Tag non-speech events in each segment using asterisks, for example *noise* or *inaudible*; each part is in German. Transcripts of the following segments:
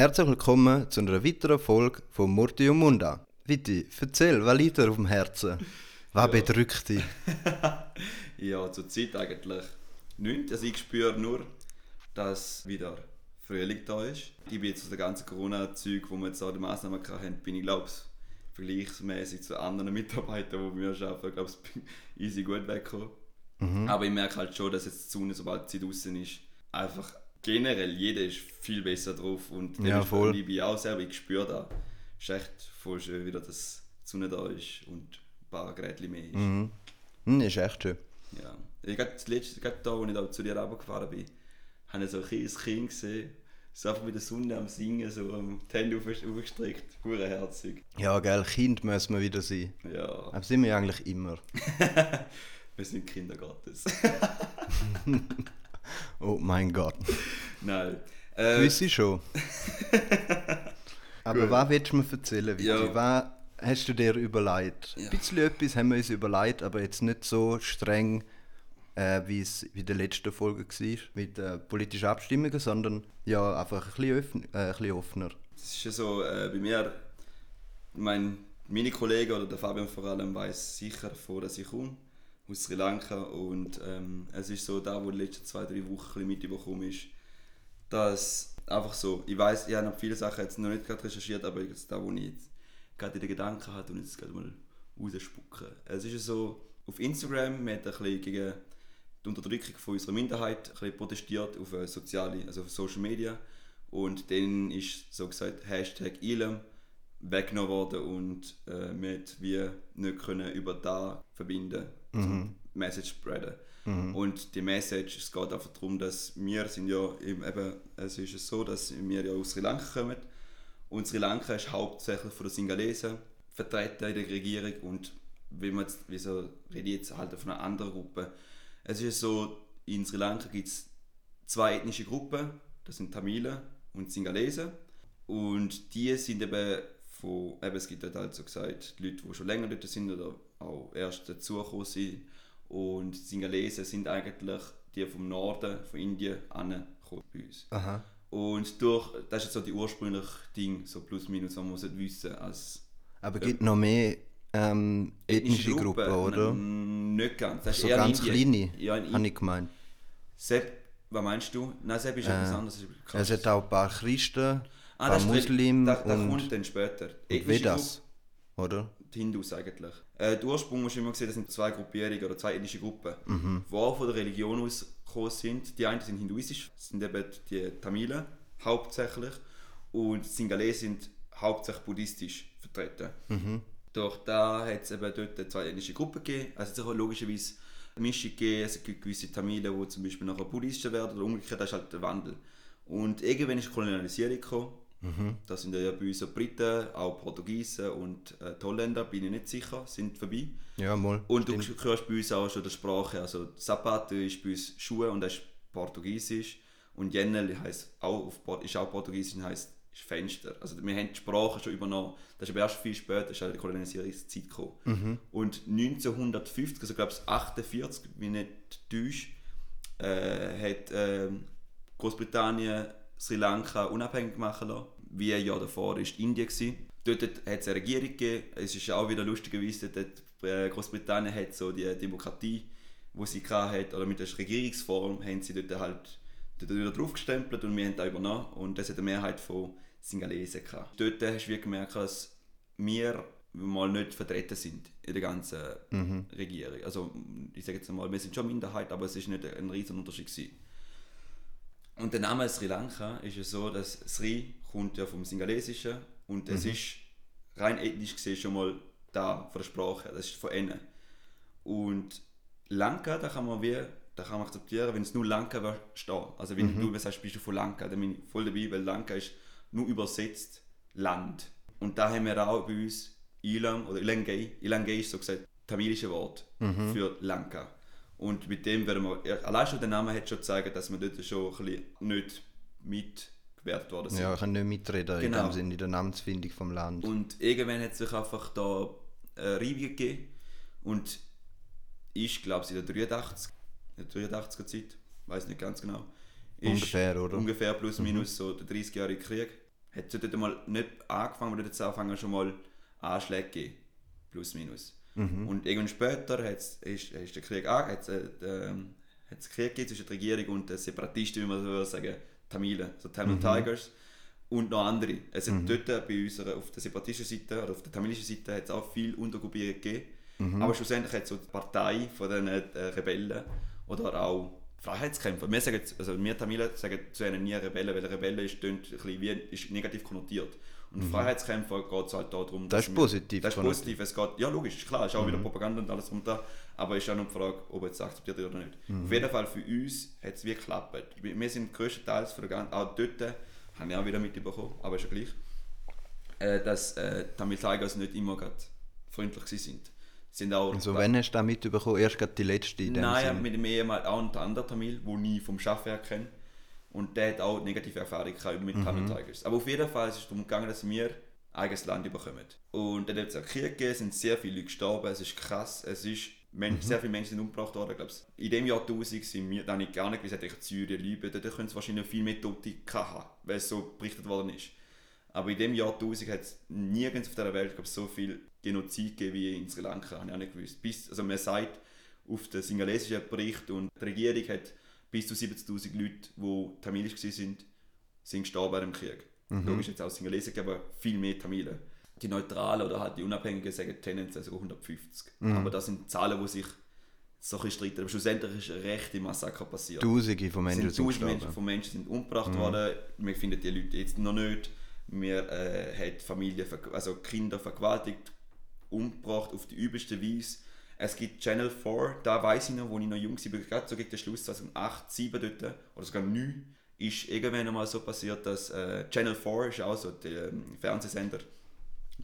Herzlich willkommen zu einer weiteren Folge von Murti und Munda. Bitte, erzähl, was liegt dir auf dem Herzen? Was Ja. bedrückt dich? *laughs* ja, zur Zeit eigentlich nichts. Also ich spüre nur, dass wieder Frühling da ist. Ich bin jetzt aus der ganzen Corona-Zeug, wo wir jetzt auch die Massnahmen hatten, bin ich glaube ich vergleichsmäßig zu anderen *laughs* Mitarbeitern, die mir arbeiten, glaube ich, easy gut weggekommen. Aber ich merke halt schon, dass jetzt die Sonne, sobald sie draußen ist, einfach generell jeder ist viel besser drauf und Ja, voll. liebe ich auch selber, ich spüre da. Es ist echt voll schön wieder, dass die Sonne da ist und ein paar Geräte mehr ist. Mhm. Hm, ist echt schön. Ja. Ich gerade das letzte, gerade da, als ich da zu dir runtergefahren bin, habe ich so ein kleines Kind gesehen, so einfach mit der Sonne am Singen, so am die Hände auf- aufgestreckt, pure herzig. Ja, gell, Kind müssen wir wieder sein. Ja, Aber sind wir eigentlich immer. *laughs* wir sind Kinder Gottes. *laughs* Oh mein Gott. Nein. Äh, Gewisse schon. *laughs* Aber Gut. was willst du mir erzählen, Vicky? Ja. Was hast du dir überlegt? Ja. Ein bisschen etwas haben wir uns überlegt, aber jetzt nicht so streng, äh, wie es in der letzten Folge war, mit äh, politischen Abstimmungen, sondern ja, einfach ein bisschen, öffn äh, ein bisschen offener. Es ist ja so, äh, bei mir, mein, meine Kollegen oder der Fabian vor allem weiß sicher davon, dass ich komme aus Sri Lanka und ähm, es ist so, da wo die letzten zwei, drei Wochen mitbekommen ist, dass einfach so, ich weiß, ich habe viele Sachen jetzt noch nicht gerade recherchiert, aber jetzt da wo ich jetzt gerade in den Gedanken hatte und jetzt gerade mal rausspucken. Es ist so, auf Instagram, wir haben ein bisschen gegen die Unterdrückung von unserer Minderheit protestiert auf äh, soziale, also auf Social Media und dann ist so gesagt Hashtag Ilem weggenommen worden und äh, wir wie nicht können über da verbinden, mhm. Message spreaden. Und die Message, es geht einfach darum, dass wir sind ja eben, eben es ist es so, dass wir ja aus Sri Lanka kommen und Sri Lanka ist hauptsächlich von den Singalesen vertreten in der Regierung und wie man jetzt, wieso rede ich jetzt halt von einer anderen Gruppe. Es ist so, in Sri Lanka gibt es zwei ethnische Gruppen, das sind Tamilen und Singalesen. Und die sind eben von, eben es gibt dort halt so gesagt, die Leute, die schon länger dort sind oder auch erst dazugekommen sind. Und die Singalesen sind eigentlich die vom Norden von Indien angekommen bei uns. Aha. Und durch, das ist jetzt so die ursprüngliche Ding, so plus minus, man muss wissen als Aber es gibt noch mehr ähm, ethnische Gruppen, oder? Mm, Nicht ganz. Das ist So eher in ganz Indien. kleine, Ja, in habe ich gemeint. Sepp, was meinst du? Nein, Sepp ist etwas anderes. das ist Es hat auch ein paar Christen, ein Ah, paar das ist- Muslime das, das und, kommt dann später. Ethnische Vedas, oder? Die Hindus eigentlich. Äh, der Ursprung musst du immer sehen, das sind zwei Gruppierungen oder zwei ethnische Gruppen, Mhm. die auch von der Religion aus gekommen sind. Die einen sind hinduistisch, sind eben die Tamilen hauptsächlich und die Singalesen sind hauptsächlich buddhistisch vertreten. Mhm. Durch da hat es eben dort zwei ethnische Gruppen gegeben. Also es hat auch logischerweise eine Mischung gegeben. Es gibt gewisse Tamilen, die zum Beispiel nachher Buddhisten werden oder umgekehrt, das ist halt der Wandel. Und irgendwann ist die Kolonialisierung gekommen. Das sind ja bei uns Briten, auch Portugiesen und äh, die Holländer, bin ich nicht sicher, sind vorbei. Ja, mal. Und du hörst bei uns auch schon die Sprache, also Zapato ist bei uns Schuhe und das ist Portugiesisch. Und Jennel heisst auch auf, Port- ist auch Portugiesisch und heisst ist Fenster. Also wir haben die Sprache schon übernommen. Das ist aber erst viel später, ist halt die Kolonialisierungszeit gekommen. Und 1950, also glaube ich 48, wenn ich nicht täusche, äh, hat ähm, Großbritannien Sri Lanka unabhängig machen lassen. Wie ein Jahr davor war Indien. Gewesen. Dort hat es eine Regierung gegeben. Es ist auch wieder lustigerweise, dort, äh, Großbritannien hat so die Demokratie, die sie hatte, oder mit der Regierungsform, haben sie dort halt dort wieder draufgestempelt und wir haben da übernommen. Und das hat eine Mehrheit von Singalesen gehabt. Dort hast du gemerkt, dass wir mal nicht vertreten sind in der ganzen Regierung. Also ich sage jetzt mal, wir sind schon Minderheit, aber es ist nicht ein riesen Unterschied gewesen. Und der Name Sri Lanka ist ja so, dass Sri kommt ja vom Singalesischen und es ist rein ethnisch gesehen schon mal da von der Sprache, das ist von innen. Und Lanka, da kann man wie, da kann man akzeptieren, wenn es nur Lanka wäre, stehen. Also wenn du sagst, bist du von Lanka, dann bin ich voll dabei, weil Lanka ist nur übersetzt Land. Und da haben wir auch bei uns Ilang oder Ilangay. Ilangay ist so gesagt tamilische Wort für Lanka. Und mit dem werden wir, allein schon der Name hat schon gezeigt, dass wir dort schon ein bisschen nicht mitgewertet worden sind. Ja, ich kann nicht mitreden in Genau. dem Sinne, in der Namensfindung vom Land. Und irgendwann hat es sich einfach da äh, Reibung gegeben. Und ich glaube, in der 83, in der 83er Zeit, weiß nicht ganz genau. ist Ungefähr, oder? Mhm. Ungefähr plus minus so der 30-jährige Krieg hat es dort mal nicht angefangen, hat es angefangen schon mal Anschläge gegeben. Plus, minus. Und irgendwann später hat's, ist, ist der Krieg an, hat's, äh, ähm, hat's Krieg gegeben zwischen der Regierung und den Separatisten, wie man so würde sagen, Tamilen, so Tamil Tigers und noch andere. Es hat dort bei uns auf der separatistischen Seite oder auf der tamilischen Seite hat es auch viel Untergruppierungen gegeben. Aber schlussendlich hat so die Partei von den äh, Rebellen oder auch Freiheitskämpfer. Wir, sagen, also wir Tamilen sagen zu ihnen nie Rebellen, weil Rebellen ist, tönt ein bisschen wie, ist negativ konnotiert. Und Freiheitskämpfer geht es halt darum, Das ist wir- positiv Das ist positiv. Es geht, ja, logisch, klar, ist auch wieder Propaganda und alles runter. Aber es ist auch noch die Frage, ob es akzeptiert wird oder nicht. Auf jeden Fall für uns hat es wie geklappt. Wir wir sind größtenteils von der ganzen, auch dort, habe ich auch wieder mitbekommen, aber ist ja gleich, äh, dass äh, Tamil Tigers nicht immer freundlich sind. Sind auch Also wenn hast du das mitbekommen? Erst gerade die letzte Nein, Sinn. mit dem ehemals auch einen anderen Tamil, den ich vom Schaffwerk kenne. Und der hat auch negative Erfahrungen mit Tamil Tigers. Aber auf jeden Fall ist es darum gegangen, dass wir eigenes Land bekommen. Und dann hat es einen Krieg gegeben, sind sehr viele Leute gestorben, es ist krass, es ist, Men sehr viele Menschen sind umgebracht worden, glaube ich. In dem Jahrtausend sind wir, da habe ich gar nicht gewusst, ich Syrien, Libyen, dort können es wahrscheinlich viel mehr Tote haben, weil es so berichtet worden ist. Aber in dem Jahrtausend hat es nirgends auf dieser Welt glaub, so viel Genozid gegeben wie in Sri Lanka, habe ich auch nicht gewusst. Bis, also man sagt auf den singalesischen Bericht und die Regierung hat bis zu 70'000 Leute, die tamilisch waren, sind gestorben bei dem Krieg. Logisch jetzt auch Singalesen, gegeben, aber viel mehr Tamilen. Die Neutralen oder halt die Unabhängigen sagen tendenziell sogar 150. Aber das sind Zahlen, die sich so ein streiten. Aber schlussendlich ist ein rechte Massaker passiert. Tausende von Menschen sind sind tausend Menschen, von Menschen sind umgebracht worden. Wir finden die Leute jetzt noch nicht. Wir äh, haben Familien, verg- also Kinder vergewaltigt, umgebracht auf die übelste Weise. Es gibt Channel 4, da weiß ich noch, wo ich noch jung war, gerade so gegen den Schluss 2008, 7 dort, oder sogar 9, ist irgendwann einmal so passiert, dass äh, Channel 4 ist auch so der ähm, Fernsehsender,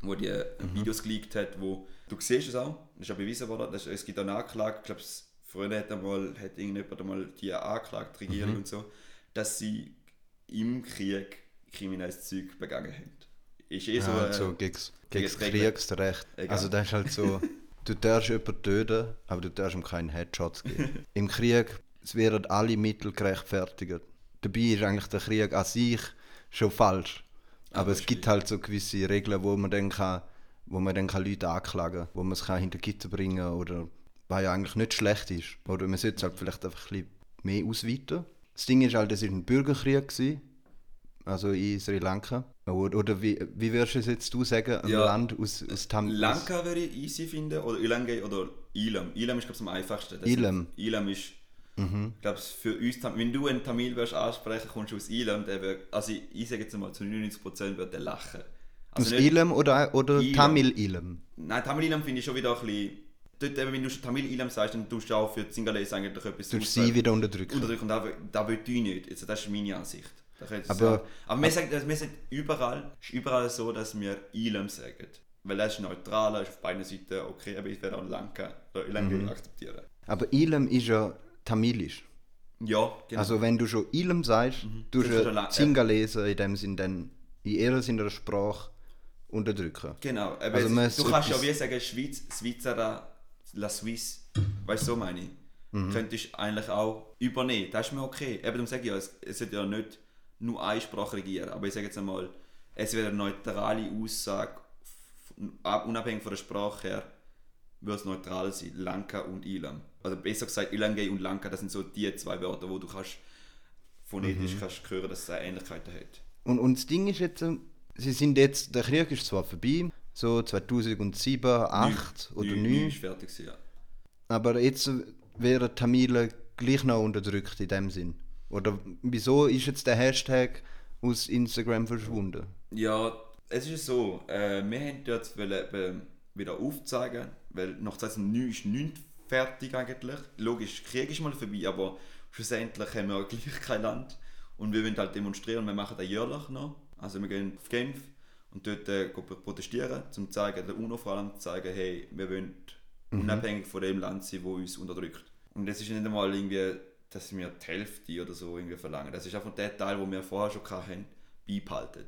wo die äh, Videos geleakt hat, wo du siehst es auch, das ist auch bewiesen worden, das, es gibt auch eine Anklage, ich glaube, früher hat, einmal, hat irgendjemand einmal die angeklagt, die Regierung und so, dass sie im Krieg kriminelles Zeug begangen haben. Ist eh so, Ja, äh, so gegen das gegen das Kriegsrecht. Egal. Also das ist halt so, *laughs* du darfst jemanden töten, aber du darfst ihm keinen Headshots geben. *laughs* Im Krieg es werden alle Mittel gerechtfertigt. Dabei ist eigentlich der Krieg an sich schon falsch. Aber das es gibt halt so gewisse Regeln, wo man dann kann, wo man dann kann Leute anklagen kann, wo man es kann hinter Gitter bringen oder was ja eigentlich nicht schlecht ist. Oder man sollte es halt vielleicht einfach ein bisschen mehr ausweiten. Das Ding ist halt, es war ein Bürgerkrieg, gewesen, also in Sri Lanka. Oder, oder wie, wie würdest du es jetzt du sagen, ein Ja. Land aus, aus Tam Lanka würde ich easy finden, oder Ilangay oder Ilam. Ilam ist, glaube ich, am einfachsten. Das Ilam. Ist, Ilam ist, glaube ich, für uns, wenn du einen Tamil wirst ansprechen, kommst du aus Ilam, der wird, also ich, ich sage jetzt mal, zu 99% wird der lachen. Aus Also nicht- Ilam oder, oder Ilam. Tamil Ilam? Nein, Tamil Ilam finde ich schon wieder ein bisschen, dort, eben, wenn du Tamil Ilam sagst, dann tust du auch für die Singalese eigentlich etwas Du sie wieder unterdrücken. unterdrücken. Und da, da will ich nicht. Also das ist meine Ansicht. Aber- aber wir sagen, wir sagen überall, ist überall so, dass wir Ilam sagen. Weil das ist neutraler, ist auf beiden Seiten okay, aber ich werde auch Lanka oder Lanka Mhm. akzeptieren. Aber Ilam ist ja tamilisch. Ja, genau. Also wenn du schon Ilam sagst, ist du ja Singalesen in dem Sinn dann in ihrer seiner Sprache unterdrücken. genau. Aber also man du kannst ja wie sagen, Schweiz, Svizzera, La Suisse. Weißt du, so meine ich. Mhm. Könntest du eigentlich auch übernehmen. Das ist mir okay. Eben darum sage ich ja, es, es sollte ja nicht nur eine Sprache regieren. Aber ich sage jetzt einmal, es wäre eine neutrale Aussage, unabhängig von der Sprache her, würde es neutral sein, Lanka und Ilam. Also besser gesagt, Ilangay und Lanka, das sind so die zwei Wörter, wo du kannst phonetisch Mhm. kannst hören, dass es eine Ähnlichkeiten hat. Und, und das Ding ist jetzt, sie sind jetzt, der Krieg ist zwar vorbei, so 2007, 2008 oder Neun- 2009, neun ist fertig ja. aber jetzt werden Tamilen gleich noch unterdrückt in dem Sinn. Oder wieso ist jetzt der Hashtag aus Instagram verschwunden? Ja, es ist so, äh, wir haben dort wollen, wieder aufzeigen, weil nach 2009 ist nichts fertig eigentlich. Logisch, Krieg ist mal vorbei, aber schlussendlich haben wir *laughs* gleich kein Land und wir wollen halt demonstrieren, wir machen das jährlich noch. Also wir gehen auf Genf und dort äh, protestieren, um zu zeigen, der UNO vor allem zu zeigen, hey, wir wollen unabhängig von dem Land sein, wo uns unterdrückt. Und das ist nicht einmal irgendwie, dass wir die Hälfte oder so irgendwie verlangen. Das ist einfach der Teil, den wir vorher schon hatten, beibehalten.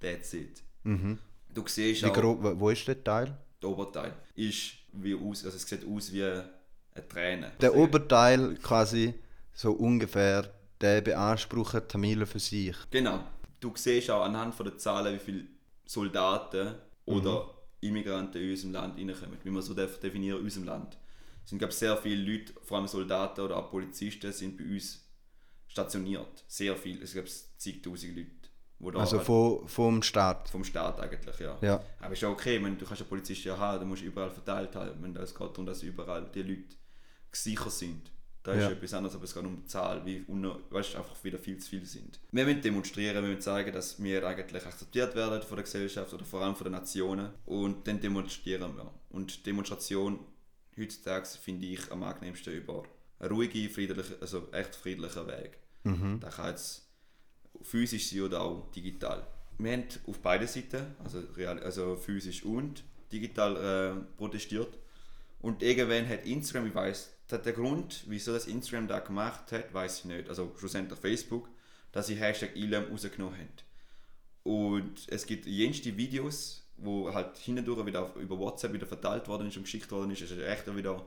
That's it. Du siehst Wie auch, grob, wo- wo ist der Teil? der Oberteil ist wie aus, also es sieht aus wie eine Träne. Der Oberteil quasi so ungefähr, der beansprucht Tamilen für sich. Genau. du siehst auch anhand von den Zahlen, wie viele Soldaten oder Immigranten in unserem Land reinkommen. Wie man so definieren in unserem Land. Es sind, glaube sehr viele Leute, vor allem Soldaten oder auch Polizisten, sind bei uns stationiert. Sehr viele. Es gibt zigtausend Leute. Wo da Also vom, vom Staat. vom Staat eigentlich, ja. Ja. Aber ist ja okay, meine, du kannst ja Polizisten ja haben, du musst überall verteilt haben. Meine, Es geht darum, dass überall die Leute sicher sind. Das ist Ja. etwas anderes, aber es geht um die Zahl, wie weißt, einfach wieder viel zu viel sind. Wir müssen demonstrieren, wir müssen zeigen, dass wir eigentlich akzeptiert werden von der Gesellschaft oder vor allem von den Nationen. Und dann demonstrieren wir. Und Demonstration heutzutage finde ich am angenehmsten über einen ruhigen, friedlichen, also echt friedlichen Weg. Da kann jetzt physisch sein oder auch digital. Wir haben auf beiden Seiten, also, real, also physisch und digital, äh, protestiert. Und irgendwann hat Instagram, ich weiß, der Grund, wieso das Instagram da gemacht hat, weiß ich nicht. Also schlussendlich Facebook, dass sie Hashtag ILAM rausgenommen haben. Und es gibt jenste Videos, wo halt hindurch wieder auf, über WhatsApp wieder verteilt worden ist und geschickt worden ist. Es ist echt wieder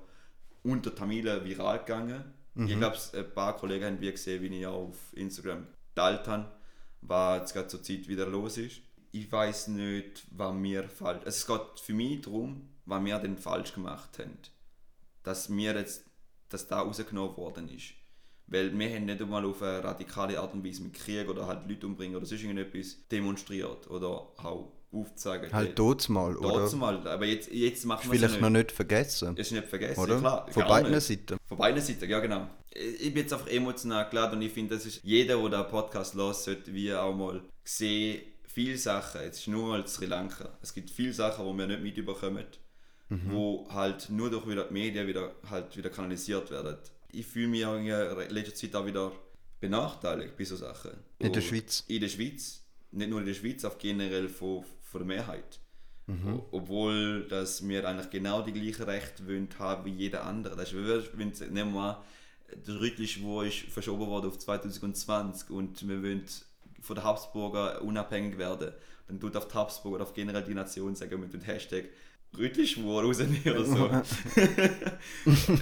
unter Tamilen viral gegangen. Ich glaube, ein paar Kollegen haben wie gesehen, wie ich auch auf Instagram geteilt habe, was jetzt gerade zur Zeit wieder los ist. Ich weiß nicht, was wir falsch. Also es geht für mich darum, was wir denn falsch gemacht haben. Dass wir jetzt, dass da rausgenommen worden ist. Weil wir haben nicht einmal auf eine radikale Art und Weise mit Krieg oder halt Leute umbringen oder sonst irgendetwas demonstriert oder auch aufgezeigt. Halt dort mal, oder? Dort mal, aber jetzt, jetzt machen Ist wir es vielleicht noch nicht. vergessen. Ist nicht vergessen, Oder? klar. Von beiden nicht. Seiten. Von beiden Seiten, ja genau. Ich bin jetzt einfach emotional geladen und ich finde, das ist jeder, der den Podcast hört, sollte wie auch mal sehen, viele Sachen, jetzt ist nur mal Sri Lanka, es gibt viele Sachen, die wir nicht mitbekommen, Mhm. wo halt nur durch wieder die Medien wieder, halt wieder kanalisiert werden. Ich fühle mich auch in letzter Zeit auch wieder benachteiligt bei so Sachen. In der Schweiz? In der Schweiz. Nicht nur in der Schweiz, auch generell von, von der Mehrheit. Mhm. Obwohl dass wir eigentlich genau die gleichen Rechte wollen haben wie jeder andere. Das ist, wenn, nehmen wir mal, der Rüttlischwur ist verschoben worden auf 2020 und wir wollen von den Habsburger unabhängig werden. Dann tut auf die Habsburger oder auf generell die Nation sagen mit dem Hashtag Rüttlischwur rausnehmen oder so. *laughs*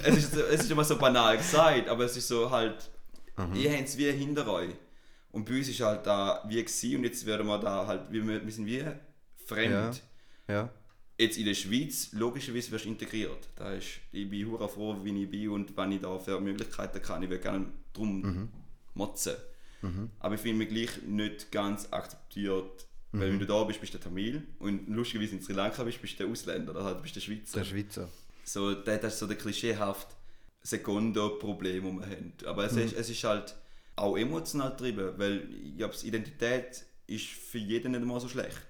es, ist, es ist immer so banal gesagt, aber es ist so halt, ihr habt es wie hinter euch. Und bei uns ist halt da wie gewesen und jetzt werden wir da halt, wir, wir sind wie fremd. Ja. Ja. Jetzt in der Schweiz, logischerweise wirst du integriert. Da ist, ich bin hure froh, wie ich bin und was ich da für Möglichkeiten kann. Ich will gerne drum motzen. Aber ich finde mich gleich nicht ganz akzeptiert. Weil wenn du da bist, bist du der Tamil und lustigerweise in Sri Lanka bist, bist du der Ausländer, oder halt bist du der Schweizer. Der Schweizer. So, das das ist so der klischeehaft Sekunde-Problem, das wir haben. Aber es, ist, es ist halt auch emotional getrieben, weil ich glaube, Identität ist für jeden nicht einmal so schlecht.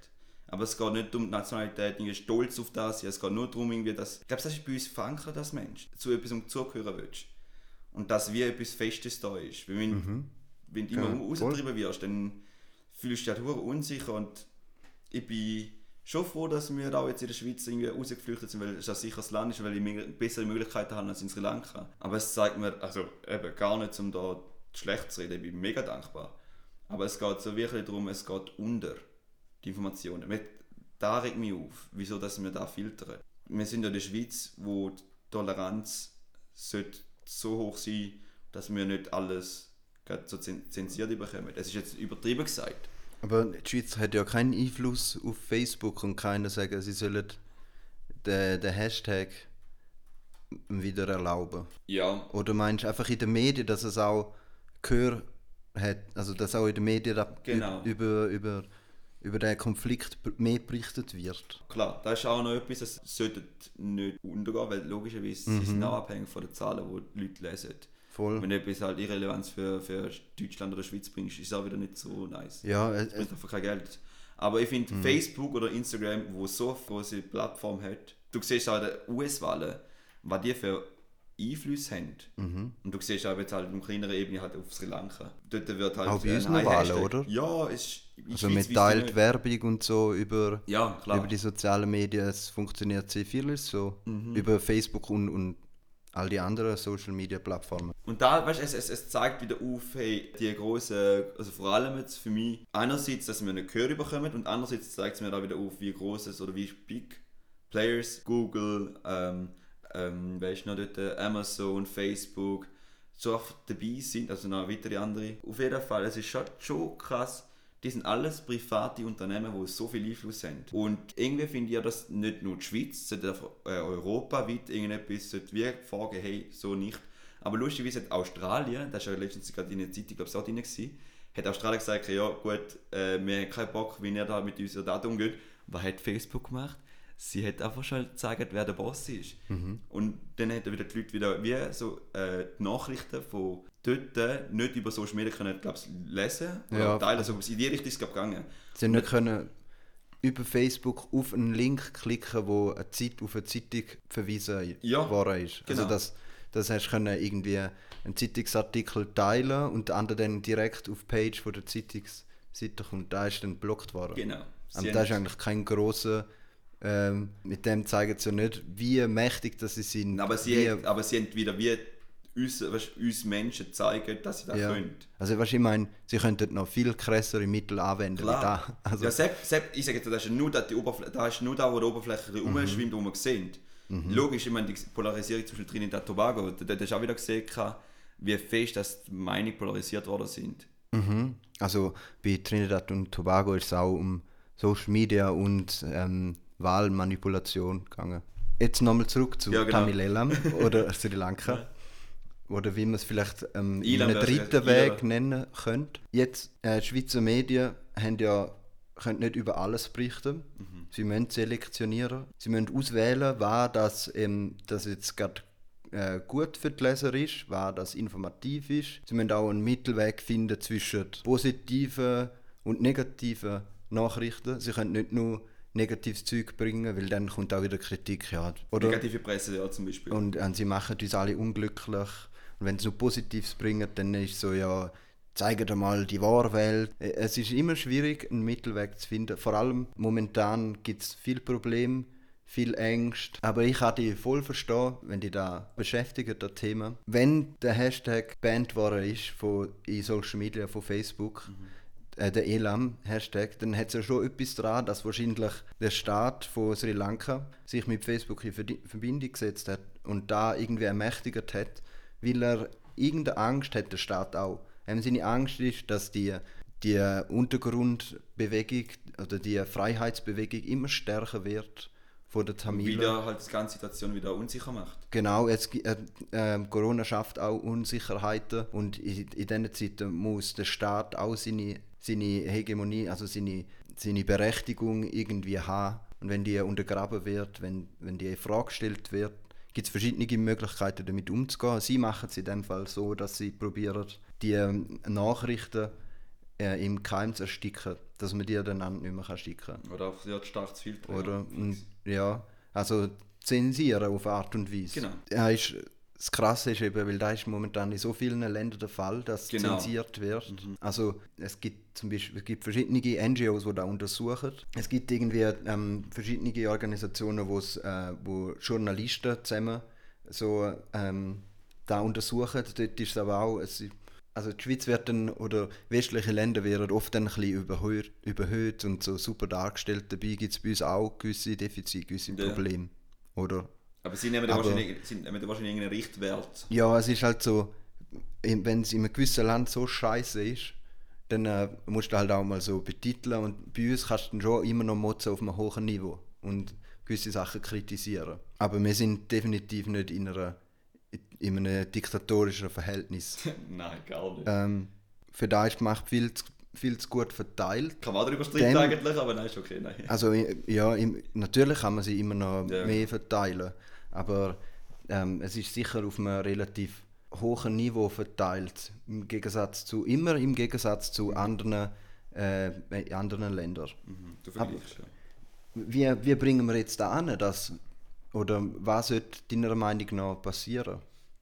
Aber es geht nicht um die Nationalität, irgendwie stolz auf das, es geht nur darum, irgendwie, dass, ich glaube, das ist bei uns verankert als Mensch, zu etwas um zugehören willst. Und dass wie etwas Festes da ist. Weil wenn, wenn du immer Ja, rausgetrieben wirst, dann fühlst du dich halt unsicher und ich bin schon froh, dass wir da jetzt in der Schweiz irgendwie rausgeflüchtet sind, weil es ein sicheres Land ist, weil ich bessere Möglichkeiten habe als in Sri Lanka. Aber es zeigt mir, also eben gar nicht, um da schlecht zu reden, ich bin mega dankbar. Aber es geht so wirklich darum, es geht unter die Informationen. Mit- Da regt mich auf, wieso dass wir da filtern. Wir sind ja in der Schweiz, wo die Toleranz sollte so hoch sein, dass wir nicht alles so zen- zensiert bekommen. Das ist jetzt übertrieben gesagt. Aber die Schweiz hat ja keinen Einfluss auf Facebook und keiner sagen, sie sollen den, den Hashtag wieder erlauben. Ja, Oder meinst du einfach in den Medien, dass es auch Gehör hat, also dass auch in den Medien Genau. über, über, über den Konflikt mehr berichtet wird? klar, da ist auch noch etwas, das sollte nicht untergehen, weil logischerweise sie sind auch abhängig von den Zahlen, die die Leute lesen. Voll. Wenn du etwas halt Irrelevanz für, für Deutschland oder Schweiz bringst, ist es auch wieder nicht so nice. Ja, äh, Es bringt einfach kein Geld. Aber ich finde, Facebook oder Instagram, wo so eine große Plattform hat, du siehst auch die US-Wahlen, was die für Einfluss haben. Und du siehst auch jetzt halt auf kleineren Ebene halt auf Sri Lanka. Dort wird halt Auch bei Hashtag- Wahlen, oder? Ja, es also Schweiz mit teilt. Werbung und so über, Ja, über die sozialen Medien, es funktioniert sehr vieles so. Mhm. Über Facebook und, und all die anderen Social Media Plattformen. Und da, weißt du, es, es, es zeigt wieder auf, hey, die große, also vor allem jetzt für mich, einerseits, dass wir nicht gehört bekommen und andererseits zeigt es mir da wieder auf, wie groß es oder wie big Players, Google, ähm, ähm, weißt du noch dort, äh, Amazon, Facebook, so oft dabei sind, also noch weitere andere. Auf jeden Fall, es ist schon, schon krass, die sind alles private Unternehmen, die so viel Einfluss haben. Und irgendwie finde ich dass nicht nur die Schweiz, sondern äh, europaweit irgendetwas sollte wie fragen, hey, so nicht. Aber lustigerweise hat Australien, das war ja letztens gerade in der Zeitung, glaube ich, auch drin, gewesen, hat Australien gesagt, ja gut, äh, wir haben keinen Bock, wie ihr da mit unseren Daten umgeht. Was hat Facebook gemacht? Sie hat einfach schon gezeigt, wer der Boss ist. Mhm. Und dann hat wieder die Leute wieder wie so äh, die Nachrichten von dort nicht über Social Media können, glaub's, lesen oder Ja. teilen. Also in die Richtung ist es glaub, gegangen. Sie haben nicht können über Facebook auf einen Link klicken, wo eine Zeit auf eine Zeitung verwiesen Ja, worden ist. Also genau. das, das hast können irgendwie einen Zeitungsartikel teilen und der andere dann direkt auf die Page von der Zeitungsseite kommt. Da ist dann geblockt worden. Genau. Sie Und haben- das ist eigentlich kein grosser, ähm, mit dem zeigen sie ja nicht, wie mächtig das sie sind. aber, sie hat, aber sie haben wieder wie uns, weißt, uns Menschen zeigen, dass sie das ja. können. Also weißt, ich meine, sie könnten noch viel krassere Mittel anwenden Klar. wie da. Also, ja, Sepp, Sepp, ich sage jetzt, das ist nur da, die Oberfläche, da ist nur da, wo die Oberfläche Mhm. rumschwimmt, wo wir sehen. Logisch, ich meine, die Polarisierung Beispiel Trinidad und Tobago, da, da hast du auch wieder gesehen, wie fest dass die Meinungen polarisiert worden sind. Mhm. Also bei Trinidad und Tobago ist es auch um Social Media und ähm, Wahlmanipulation gegangen. Jetzt nochmal zurück zu Ja, genau. Tamil Elam *laughs* oder Sri Lanka. Oder wie man es vielleicht ähm, wär's dritten Weg Ilan. nennen könnte. Jetzt, äh, die Schweizer Medien haben ja, können nicht über alles berichten. Mhm. Sie müssen selektionieren. Sie müssen auswählen, was das, ähm, das jetzt gerade äh, gut für die Leser ist, was das informativ ist. Sie müssen auch einen Mittelweg finden zwischen positiven und negativen Nachrichten. Sie können nicht nur negatives Zeug bringen, weil dann kommt auch wieder Kritik. Ja, oder Negative Presse, ja, zum Beispiel. und äh, sie machen uns alle unglücklich. Und wenn sie nur Positives bringen, dann ist so, ja, zeigen dir mal die wahre Welt. Äh, Es ist immer schwierig, einen Mittelweg zu finden. Vor allem momentan gibt es viele Probleme, viel Ängste. Aber ich kann die voll verstehen, wenn die da beschäftigen, das Thema. Wenn der Hashtag bannt worden ist von, in Social Media, von Facebook, äh, der Elam-Hashtag, dann hat es ja schon etwas daran, dass wahrscheinlich der Staat von Sri Lanka sich mit Facebook in Verbindung gesetzt hat und da irgendwie ermächtigt hat, weil er irgendeine Angst hat, der Staat auch. Ähm, seine Angst ist, dass die, die Untergrundbewegung oder die Freiheitsbewegung immer stärker wird von der Und Tamilen. wieder halt die ganze Situation wieder unsicher macht. Genau, gi- äh, äh, Corona schafft auch Unsicherheiten und in, in diesen Zeiten muss der Staat auch seine, seine Hegemonie, also seine, seine Berechtigung irgendwie haben. Und wenn die untergraben wird, wenn, wenn die in Frage gestellt wird, gibt es verschiedene Möglichkeiten damit umzugehen. Sie machen es in dem Fall so, dass sie probieren, die ähm, Nachrichten äh, im Keim zu ersticken, dass man die dann nicht mehr kann schicken kann. Oder auch sehr stark zu filtern. Oder? Ja. Also zensieren auf Art und Weise. Genau. Ja, ist, das Krasse ist eben, weil da ist momentan in so vielen Ländern der Fall, dass Genau. zensiert wird. Also es gibt zum Beispiel es gibt verschiedene NGOs, die da untersuchen. Es gibt irgendwie ähm, verschiedene Organisationen, wo's, äh, wo Journalisten zusammen so ähm, da untersuchen. Dort ist es aber auch, es, also die Schweiz wird dann, oder westliche Länder werden oft dann ein bisschen überhöht, überhöht und so super dargestellt. Dabei gibt es bei uns auch gewisse Defizite, gewisse Ja. Probleme. Oder? Aber sie nehmen Aber- wahrscheinlich, sie nehmen wahrscheinlich irgendeinen Richtwert. Ja, es ist halt so, wenn es in einem gewissen Land so scheiße ist, dann äh, musst du halt auch mal so betiteln und bei uns kannst du dann schon immer noch motzen auf einem hohen Niveau und gewisse Sachen kritisieren. Aber wir sind definitiv nicht in, einer, in einem diktatorischen Verhältnis. *laughs* Nein, gar nicht. ähm, für da ist die Macht viel zu, viel zu gut verteilt. Kann man darüber streiten eigentlich, aber nein, ist okay. Nein. Also ja, im, natürlich kann man sie immer noch Ja. mehr verteilen, aber ähm, es ist sicher auf einem relativ hohen Niveau verteilt, im Gegensatz zu, immer im Gegensatz zu anderen, äh, in anderen Ländern. Mhm, du vergleichst, ja. Wie, wie bringen wir jetzt da an, dass, oder was sollte deiner Meinung nach passieren?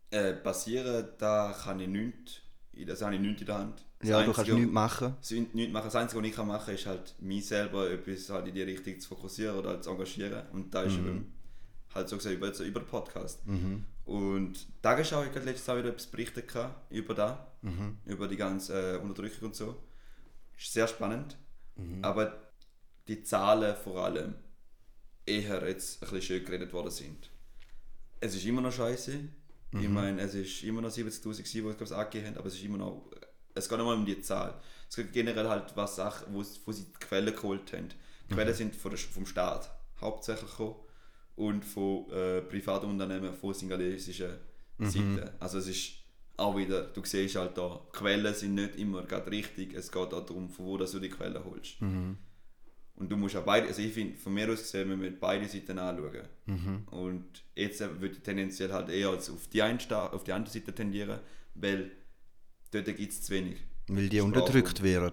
Äh, passieren, da kann ich nichts, das habe ich nichts in der Hand. Das ja, du kannst Einzige- nichts machen. Nichts machen. Das Einzige, was ich kann machen kann, ist halt mich selber etwas halt in die Richtung zu fokussieren oder halt zu engagieren. Und da ist Mhm. eben halt so gesagt über, jetzt über den Podcast. Und die Tagesschau hat gerade letztes Jahr wieder etwas berichtet gehabt über da, Mhm. über die ganze äh, Unterdrückung und so. Ist sehr spannend. Mhm. Aber die Zahlen vor allem eher jetzt ein bisschen schön geredet worden sind. Es ist immer noch scheiße. Ich Mhm. meine, es ist immer noch 70.000 gewesen, die es angegeben haben, aber es ist immer noch es geht nicht mal um die Zahl. Es geht generell halt was Sachen, wo, wo sie die Quellen geholt haben. Die Quellen sind von der, vom Staat hauptsächlich gekommen und von äh, Privatunternehmen von singalesischen Seiten. Also es ist auch wieder, du siehst halt da, Quellen sind nicht immer gerade richtig, es geht auch darum, von wo dass du die Quellen holst. Und du musst auch beide, also ich finde, von mir aus gesehen, wir müssen beide Seiten anschauen. Und jetzt äh, würde ich tendenziell halt eher als auf die, eine, auf die andere Seite tendieren, weil dort gibt es zu wenig. Weil die Sprache. unterdrückt werden,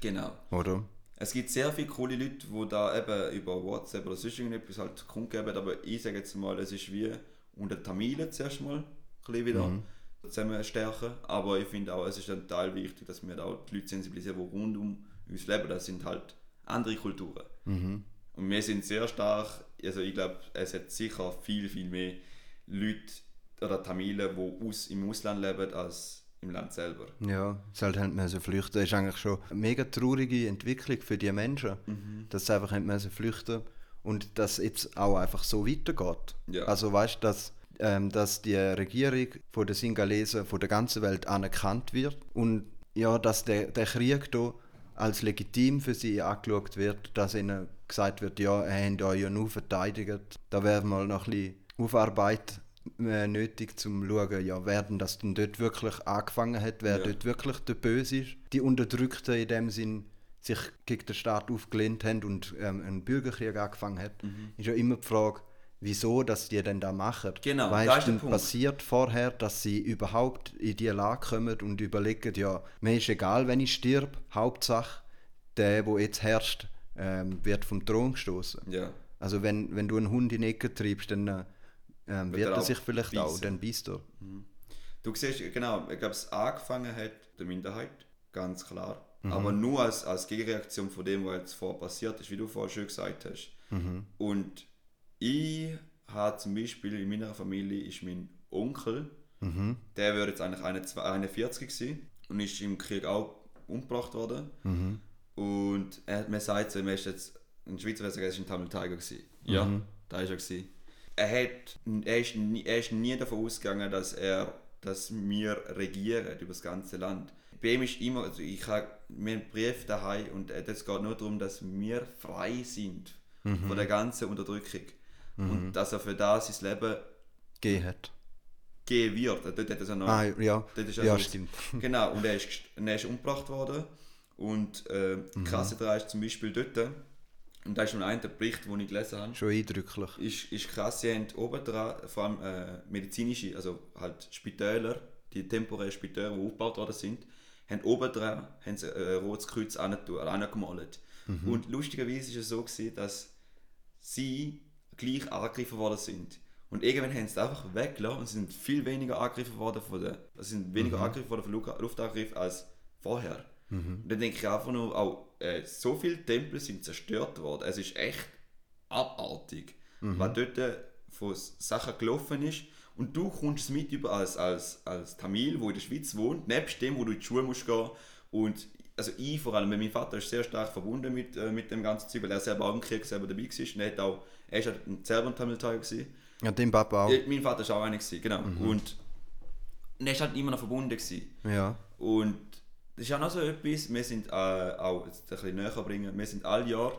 Genau. oder? Es gibt sehr viele coole Leute, die da eben über WhatsApp oder sonst irgendetwas halt kundgeben, aber ich sage jetzt mal, es ist wie unter Tamilen zuerst mal ein wieder zusammen stärken, aber ich finde auch, es ist ein Teil wichtig, dass wir da auch die Leute sensibilisieren, die rund um uns leben, das sind halt andere Kulturen. Und wir sind sehr stark, also ich glaube, es hat sicher viel, viel mehr Leute oder Tamilen, die aus, im Ausland leben, als im Land selber. Ja, es halt haben müssen flüchten. Das ist eigentlich schon eine mega traurige Entwicklung für die Menschen, dass sie einfach haben müssen flüchten und dass jetzt auch einfach so weitergeht. Ja. Also weißt du, dass, ähm, dass die Regierung von den Singalesen von der ganzen Welt anerkannt wird und ja, dass der, der Krieg da als legitim für sie angeschaut wird, dass ihnen gesagt wird, ja, ihr habt euch ja nur verteidigt. Da wäre mal noch ein bisschen Aufarbeit äh, nötig, um zu schauen, ja, wer denn das denn dort wirklich angefangen hat, wer Ja. dort wirklich der Böse ist. Die Unterdrückten in dem Sinn sich gegen den Staat aufgelehnt haben und ähm, einen Bürgerkrieg angefangen hat, Mhm. ist ja immer die Frage, wieso dass die denn da machen. Genau, Weißt da ist der denn Punkt. passiert vorher, dass sie überhaupt in die Lage kommen und überlegen, ja, mir ist egal, wenn ich stirb, Hauptsache, der, wo jetzt herrscht, ähm, wird vom Thron gestoßen. Ja. Also wenn, wenn du einen Hund in die Ecke treibst, dann äh, ähm, Wird wird er auch sich vielleicht auch, beißen. dann beißt er. Du siehst, genau, ich glaube, es angefangen hat der Minderheit, ganz klar. Mhm. Aber nur als, als Gegenreaktion von dem, was jetzt vor passiert ist, wie du vorher schon gesagt hast. Mhm. Und ich habe zum Beispiel in meiner Familie ist mein Onkel, Mhm. der wäre jetzt eigentlich eine- 41 gewesen und ist im Krieg auch umgebracht worden. Mhm. Und er, man sagt so, er ist jetzt, in Schweizer es er ist ein Tamil Tiger gewesen. Ja, Mhm. da ist er gewesen. Er, hat, er, ist nie, er ist nie davon ausgegangen, dass, er, dass wir regieren über das ganze Land. Bei ihm ist immer, also ich habe mir einen Brief daheim und äh, es geht nur darum, dass wir frei sind von der ganzen Unterdrückung. Und dass er für das sein Leben Geh hat. gehen wird. Dort hat er so noch Ah, ja, Dort ist ja also- stimmt. *laughs* Genau, und er ist, er ist umgebracht worden. Und äh, Mhm. die Krasse daran ist zum Beispiel dort, und da ist schon ein der Bericht, den ich gelesen habe, Schon eindrücklich. ist, ist krass, sie haben oben dran, vor allem äh, medizinische, also halt Spitäler, die temporären Spitäler, die aufgebaut worden sind, haben oben dran haben sie äh, ein rotes Kreuz angemalt. Und lustigerweise ist es so gewesen, dass sie gleich angegriffen worden sind. Und irgendwann haben sie einfach weggelassen und sind viel weniger angegriffen worden von der, also sind weniger angegriffen worden von Luft- Luftangriff als vorher. Und dann denke ich einfach nur, auch äh, so viele Tempel sind zerstört worden. Es ist echt abartig, was dort äh, von Sachen gelaufen ist. Und du kommst es mit über als, als, als Tamil, wo in der Schweiz wohnt, nebst dem, wo du in die Schule musst gehen. Und also ich vor allem, weil mein Vater ist sehr stark verbunden mit, äh, mit dem ganzen Zeug, weil er selber auch im Krieg selber dabei war. Und er, hat auch, er ist halt selber ein Tamil Tiger gewesen. Ja, dem Papa auch. Ja, Mein Vater war auch einer, gewesen, genau. Und, und er ist halt immer noch verbunden. Gewesen. Ja. Und das ist auch noch so etwas, wir sind äh, auch, jetzt ein bisschen näher bringen, wir sind all Jahr,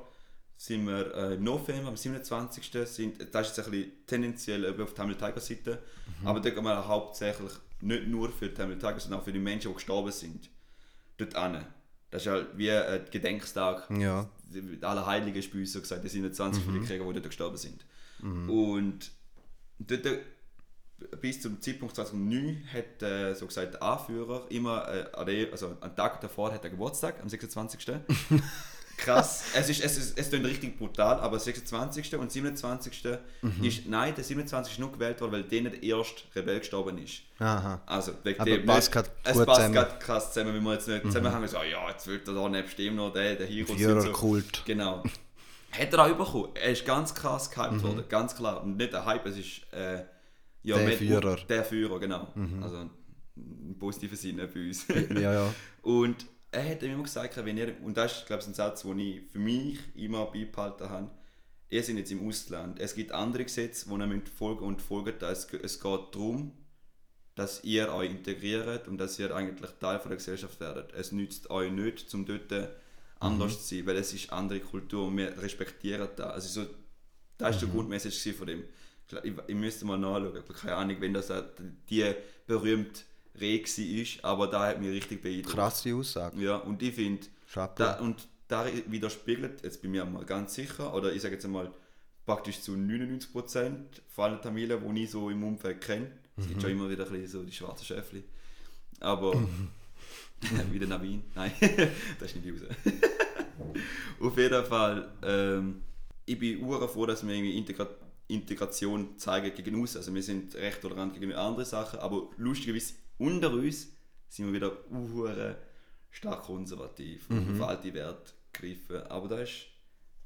sind wir äh, im November, am 27. sind, das ist jetzt ein bisschen tendenziell auf die Tamil Tiger Seite, aber da gehen wir hauptsächlich nicht nur für die Tamil Tiger, sondern auch für die Menschen, die gestorben sind. Dort hin. Das ist halt wie ein Gedenktag. Ja. Alle Heiligen ist bei uns so gesagt, die 27 für die Krieger, die dort gestorben sind. Und dort, bis zum Zeitpunkt 2009 hat äh, so gesagt der Anführer immer, äh, der, also am Tag davor hat er Geburtstag, am 26. *laughs* Krass, es ist, es ist, es klingt richtig brutal, aber 26. und 27. ist, nein, der 27. ist nur gewählt worden, weil der erste Rebell gestorben ist. Aha. Also, wegen Aber dem passt nicht- es passt zusammen. gerade krass zusammen, wenn wir jetzt nicht zusammenhängen, so, ja, jetzt wird er da nebst dem noch der, der Heroes und so. Führerkult. Genau. Hat er auch bekommen. Er ist ganz krass gehypt Mhm. worden, ganz klar. Und nicht ein Hype, es ist äh, ja, Der mit- Führer. Mhm. Der Führer, genau. Also im positiven Sinne bei uns. *laughs* Ja, ja. Und er hat immer gesagt, wenn ihr, und das ist, glaube ich, ein Satz, den ich für mich immer beibehalten habe, ihr seid jetzt im Ausland, es gibt andere Gesetze, die ihr folgen und folgen. Es, es geht darum, dass ihr euch integriert und dass ihr eigentlich Teil von der Gesellschaft werdet. Es nützt euch nicht, um dort anders mhm. zu sein, weil es ist andere Kultur und wir respektieren das. Also so, das war mhm. die Grundmessage von dem. Ich, ich müsste mal nachschauen, keine Ahnung, wenn das die berühmte Reh war, aber da hat mich richtig beeindruckt. Krasse Aussage. Ja, und ich finde, da, und da widerspiegelt, jetzt bin ich mir ganz sicher, oder ich sage jetzt einmal, praktisch zu 99% von allen Tamilen, die ich so im Umfeld kenne, es gibt schon immer wieder ein bisschen so die schwarzen Schäfchen, aber *laughs* wie der Navin, nein, *laughs* das ist nicht die raus. *laughs* Auf jeden Fall, ähm, ich bin froh, dass wir irgendwie Integra Integration zeigen gegen uns, also wir sind recht tolerant gegen andere Sachen, aber lustigerweise unter uns sind wir wieder uh, stark konservativ mhm. und auf alte Werte gegriffen, aber das ist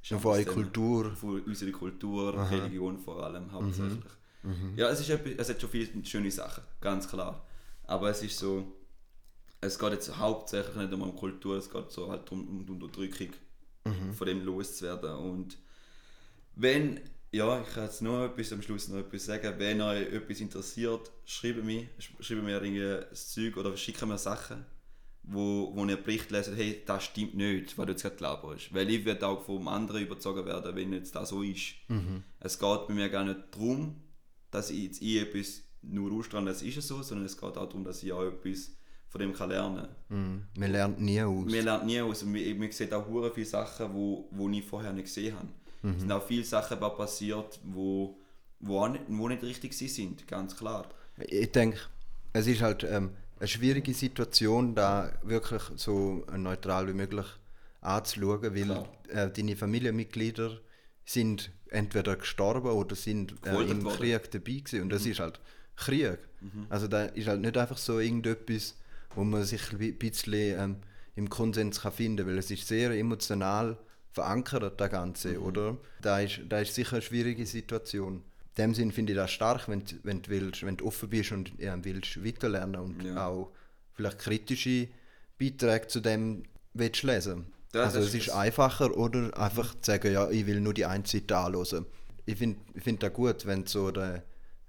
Schon von eurer Kultur. Von unserer Kultur, Aha. Religion vor allem hauptsächlich. Mhm. Mhm. Ja, es, ist es hat schon viele schöne Sachen, ganz klar. Aber es ist so, es geht jetzt hauptsächlich nicht um Kultur, es geht so halt um, um die Unterdrückung mhm. von dem loszuwerden. Und wenn, ja, ich kann jetzt noch etwas am Schluss noch etwas sagen, wenn euch etwas interessiert, schreibt mir, schreibt mir ein Zeug oder schickt mir Sachen wo, wo ihr Bericht lesen, hey, das stimmt nicht, was du jetzt gerade glaubst. Weil ich werde auch vom anderen überzogen werden, wenn jetzt das so ist. Mhm. Es geht bei mir gar nicht darum, dass ich jetzt ich etwas nur ausstrahle, das ist es so, sondern es geht auch darum, dass ich auch etwas von dem kann lernen kann. Mhm. Man lernt nie aus. Man lernt nie aus. Und man, man sieht auch viele Sachen, wo, wo ich vorher nicht gesehen habe. Mhm. Es sind auch viele Sachen passiert, wo, wo, nicht, wo nicht richtig sind, ganz klar. Ich denke, es ist halt... Ähm, eine schwierige Situation, da wirklich so neutral wie möglich anzuschauen, weil äh, deine Familienmitglieder sind entweder gestorben oder sind äh, im worden. Krieg dabei gewesen. und das mhm. ist halt Krieg. Mhm. Also da ist halt nicht einfach so irgendetwas, wo man sich ein bisschen ähm, im Konsens kann finden kann, weil es ist sehr emotional verankert, das Ganze, mhm. oder? Da ist, da ist sicher eine schwierige Situation in dem Sinn finde ich das stark, wenn, wenn, du willst, wenn du offen bist und ja, willst weiterlernen und ja. auch vielleicht kritische Beiträge zu dem willst lesen. Das also es ist einfacher oder einfach zu sagen, ja, ich will nur die eine Seite anhören. Ich finde find das gut, wenn, so der,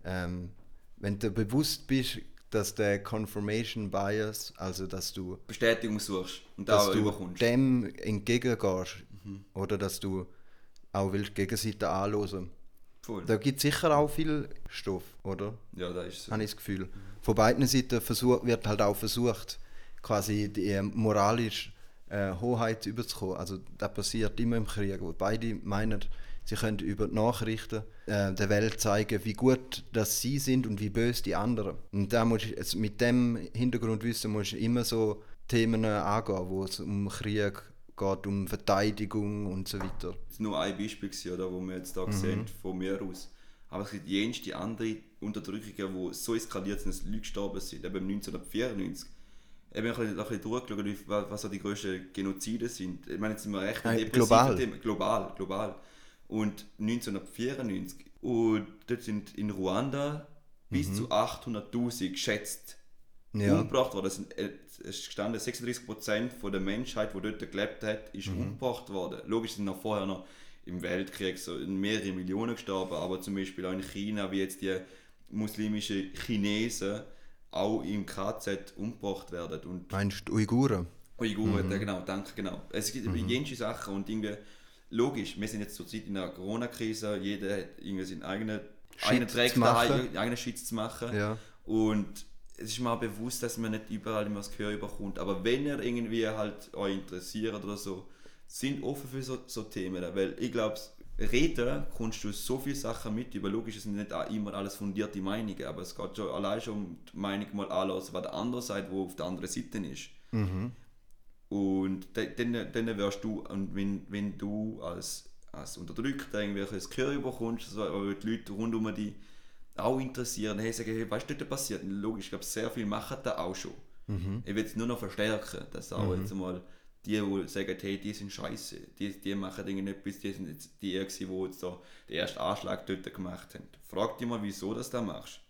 ähm, wenn du bewusst bist, dass der Confirmation Bias, also dass du Bestätigung suchst und dass du überkommst. dem entgegengehst mhm. oder dass du auch willst Gegenseite anhören Voll. Da gibt es sicher auch viel Stoff, oder? Ja, da ist so. Habe ich das Gefühl. Von beiden Seiten versuch, wird halt auch versucht, quasi die äh, moralische äh, Hoheit überzukommen. Also das passiert immer im Krieg, wo beide meinen, sie können über die Nachrichten äh, der Welt zeigen, wie gut dass sie sind und wie böse die anderen. Und da musst du, mit dem Hintergrundwissen musst du immer so Themen angehen, wo es um Krieg geht um Verteidigung und so weiter. Das ist nur ein Beispiel, oder, wo wir jetzt hier mhm. sehen, von mir aus. Aber es gibt jenste andere Unterdrückungen, die so eskaliert sind, dass Leute gestorben sind. Eben 1994. Ich habe ein bisschen durchgeschaut, was so die grössten Genozide sind. Ich meine, jetzt sind wir recht Nein, global. Thema. global. Global. Und 1994. Und dort sind in Ruanda bis mhm. zu 800.000 geschätzt ja. umgebracht worden. Es ist gestanden, 36% der Menschheit, die dort gelebt hat, ist mhm. umgebracht worden. Logisch sind noch vorher noch im Weltkrieg so mehrere Millionen gestorben, aber zum Beispiel auch in China, wie jetzt die muslimischen Chinesen auch im KZ umgebracht werden. Und Meinst du Uiguren? Uiguren, mhm. genau, danke, genau. Es gibt mhm. jene Sachen und irgendwie, logisch, wir sind jetzt zurzeit in einer Corona-Krise, jeder hat irgendwie seinen eigenen, eigenen Dreck, eigenen Schutz zu machen. Ja. Und es ist mir bewusst, dass man nicht überall immer das Gehör bekommt. Aber wenn ihr irgendwie halt euch interessiert oder so, sind offen für so, so Themen. Weil ich glaube, reden kommst du so viele Sachen mit. Über logisch sind nicht immer alles fundierte Meinungen, aber es geht schon allein schon um die Meinung mal anlassen, was der andere sagt, wo auf der anderen Seite ist. Mhm. Und dann, dann wirst du, und wenn, wenn du als, als Unterdrückter irgendwelches Gehör bekommst, also die Leute rund um dich auch interessieren. Hey, sagen, hey, was ist dort passiert? Logisch, ich glaube, sehr viele machen das auch schon. Mhm. Ich will es nur noch verstärken, dass auch mhm. jetzt mal die, die sagen, hey, die sind scheiße, die, die machen irgendetwas, die sind jetzt die, die jetzt so den ersten Anschlag dort gemacht haben. Frag dich mal, wieso das da machst.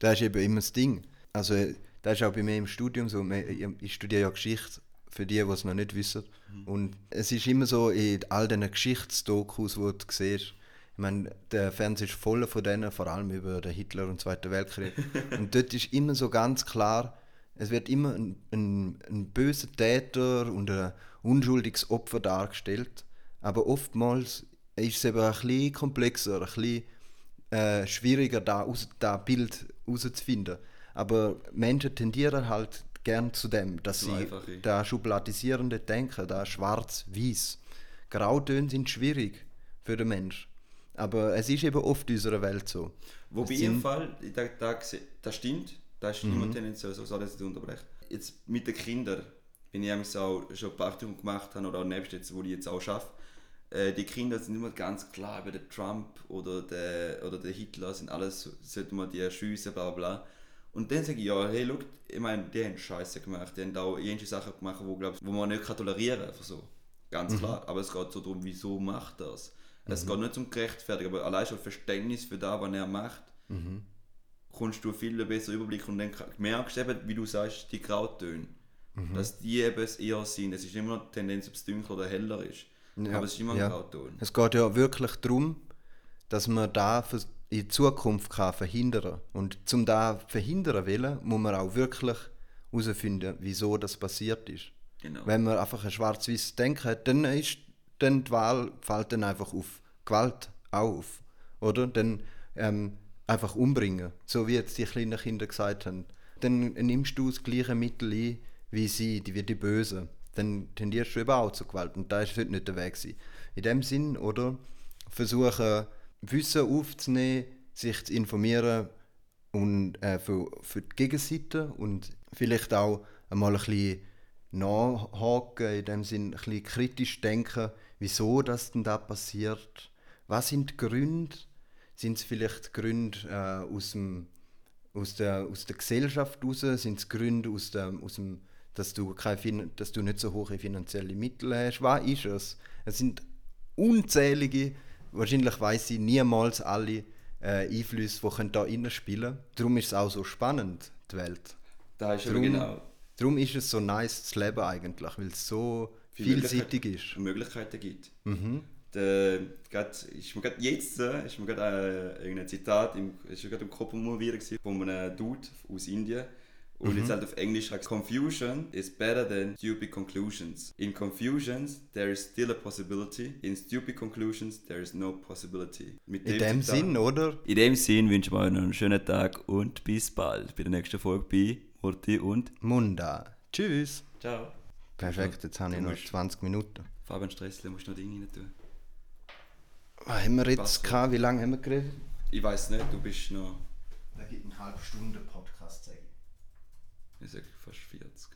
Das ist eben immer das Ding. Also, das ist auch bei mir im Studium so. Ich studiere ja Geschichte, für die, die es noch nicht wissen. Mhm. Und es ist immer so, in all diesen Geschichtsdokus, die du siehst, meine, der Fernseher ist voll von denen, vor allem über den Hitler und den Zweiten Weltkrieg. *laughs* und dort ist immer so ganz klar, es wird immer ein, ein, ein böser Täter und ein unschuldiges Opfer dargestellt. Aber oftmals ist es eben ein bisschen komplexer, ein bisschen äh, schwieriger, da, aus, da Bild herauszufinden. Aber Menschen tendieren halt gern zu dem, dass Zu sie da schubladisierende Denken, da schwarz-weiß. Grautöne sind schwierig für den Mensch. Aber es ist eben oft in unserer Welt so. Wobei im Fall, da, da, das stimmt, das ist immer tendenziell so, sorry, dass ich unterbreche. Jetzt mit den Kindern, wenn ich eigentlich auch schon Praktikum gemacht habe oder auch nebst jetzt, wo ich jetzt auch arbeite, äh, die Kinder sind immer ganz klar, über den Trump oder der, oder der Hitler sind alles, so- sollte man die schiessen, bla bla. Und dann sage ich, ja, hey, schau, ich meine, die haben Scheiße gemacht, die haben auch irgendwelche Sachen gemacht, wo, glaub, wo man nicht kann tolerieren kann, einfach so. Ganz klar. Aber es geht so darum, wieso macht das? Es geht nicht um Gerechtfertigen, aber allein schon Verständnis für das, was er macht, kommst du viel besser Überblick und dann merkst du eben, wie du sagst, die Grautöne. Dass die eben es eher sind. Es ist immer noch die Tendenz, ob es dunkler oder heller ist. Ja, Aber es ist immer ein ja. Grauton. Es geht ja wirklich darum, dass man da in Zukunft kann verhindern Und zum da verhindern wollen, muss man auch wirklich herausfinden, wieso das passiert ist. Genau. Wenn man einfach ein schwarz-weiß Denken hat, dann ist dann die Wahl fällt dann einfach auf Gewalt auf. Oder? Dann ähm, einfach umbringen. So wie jetzt die kleinen Kinder gesagt haben. Dann nimmst du das gleiche Mittel ein, wie sie, die wie die Bösen. Dann tendierst du eben auch zur Gewalt. Und da heute nicht der Weg. Gewesen. In dem Sinn, oder? Versuchen, Wissen aufzunehmen, sich zu informieren und äh, für, für die Gegenseite und vielleicht auch einmal ein bisschen nachhaken, in dem Sinn ein bisschen kritisch denken, wieso das denn da passiert. Was sind die Gründe? Sind es vielleicht Gründe äh, aus, dem, aus, der, aus der Gesellschaft heraus? Sind es Gründe aus dem, aus dem dass, du kein, fin- dass du nicht so hohe finanzielle Mittel hast? Was ist es? Es sind unzählige, wahrscheinlich weiß ich niemals alle äh, Einflüsse, die können da innen spielen. Darum ist es auch so spannend, die Welt. Da ist Darum, genau darum ist es so nice zu leben eigentlich, weil es so viele vielseitig Möglichkeiten- ist. Möglichkeiten gibt. Mhm. Der, grad, ist mir grad jetzt äh, ist mir grad, äh, irgendein Zitat im, ist gerade im Kopf gewesen, von einem Dude aus Indien. Und jetzt halt auf Englisch heißt Confusion is better than stupid conclusions. In confusions there is still a possibility. In stupid conclusions there is no possibility. Mit In dem Zitat- Sinn, oder? In dem Sinn wünschen wir euch einen schönen Tag und bis bald bei der nächsten Folge bei Murti und Munda. Tschüss. Ciao. Perfekt, jetzt habe ich noch musst- 20 Minuten. Fabian Stressle musst du noch Dinge rein tun. Was haben wir jetzt gehabt? Wie lange haben wir geredet? Ich weiß nicht, du bist noch Da gibt eine halbe Stunde Podcast, sage ich. ich sag fast 40.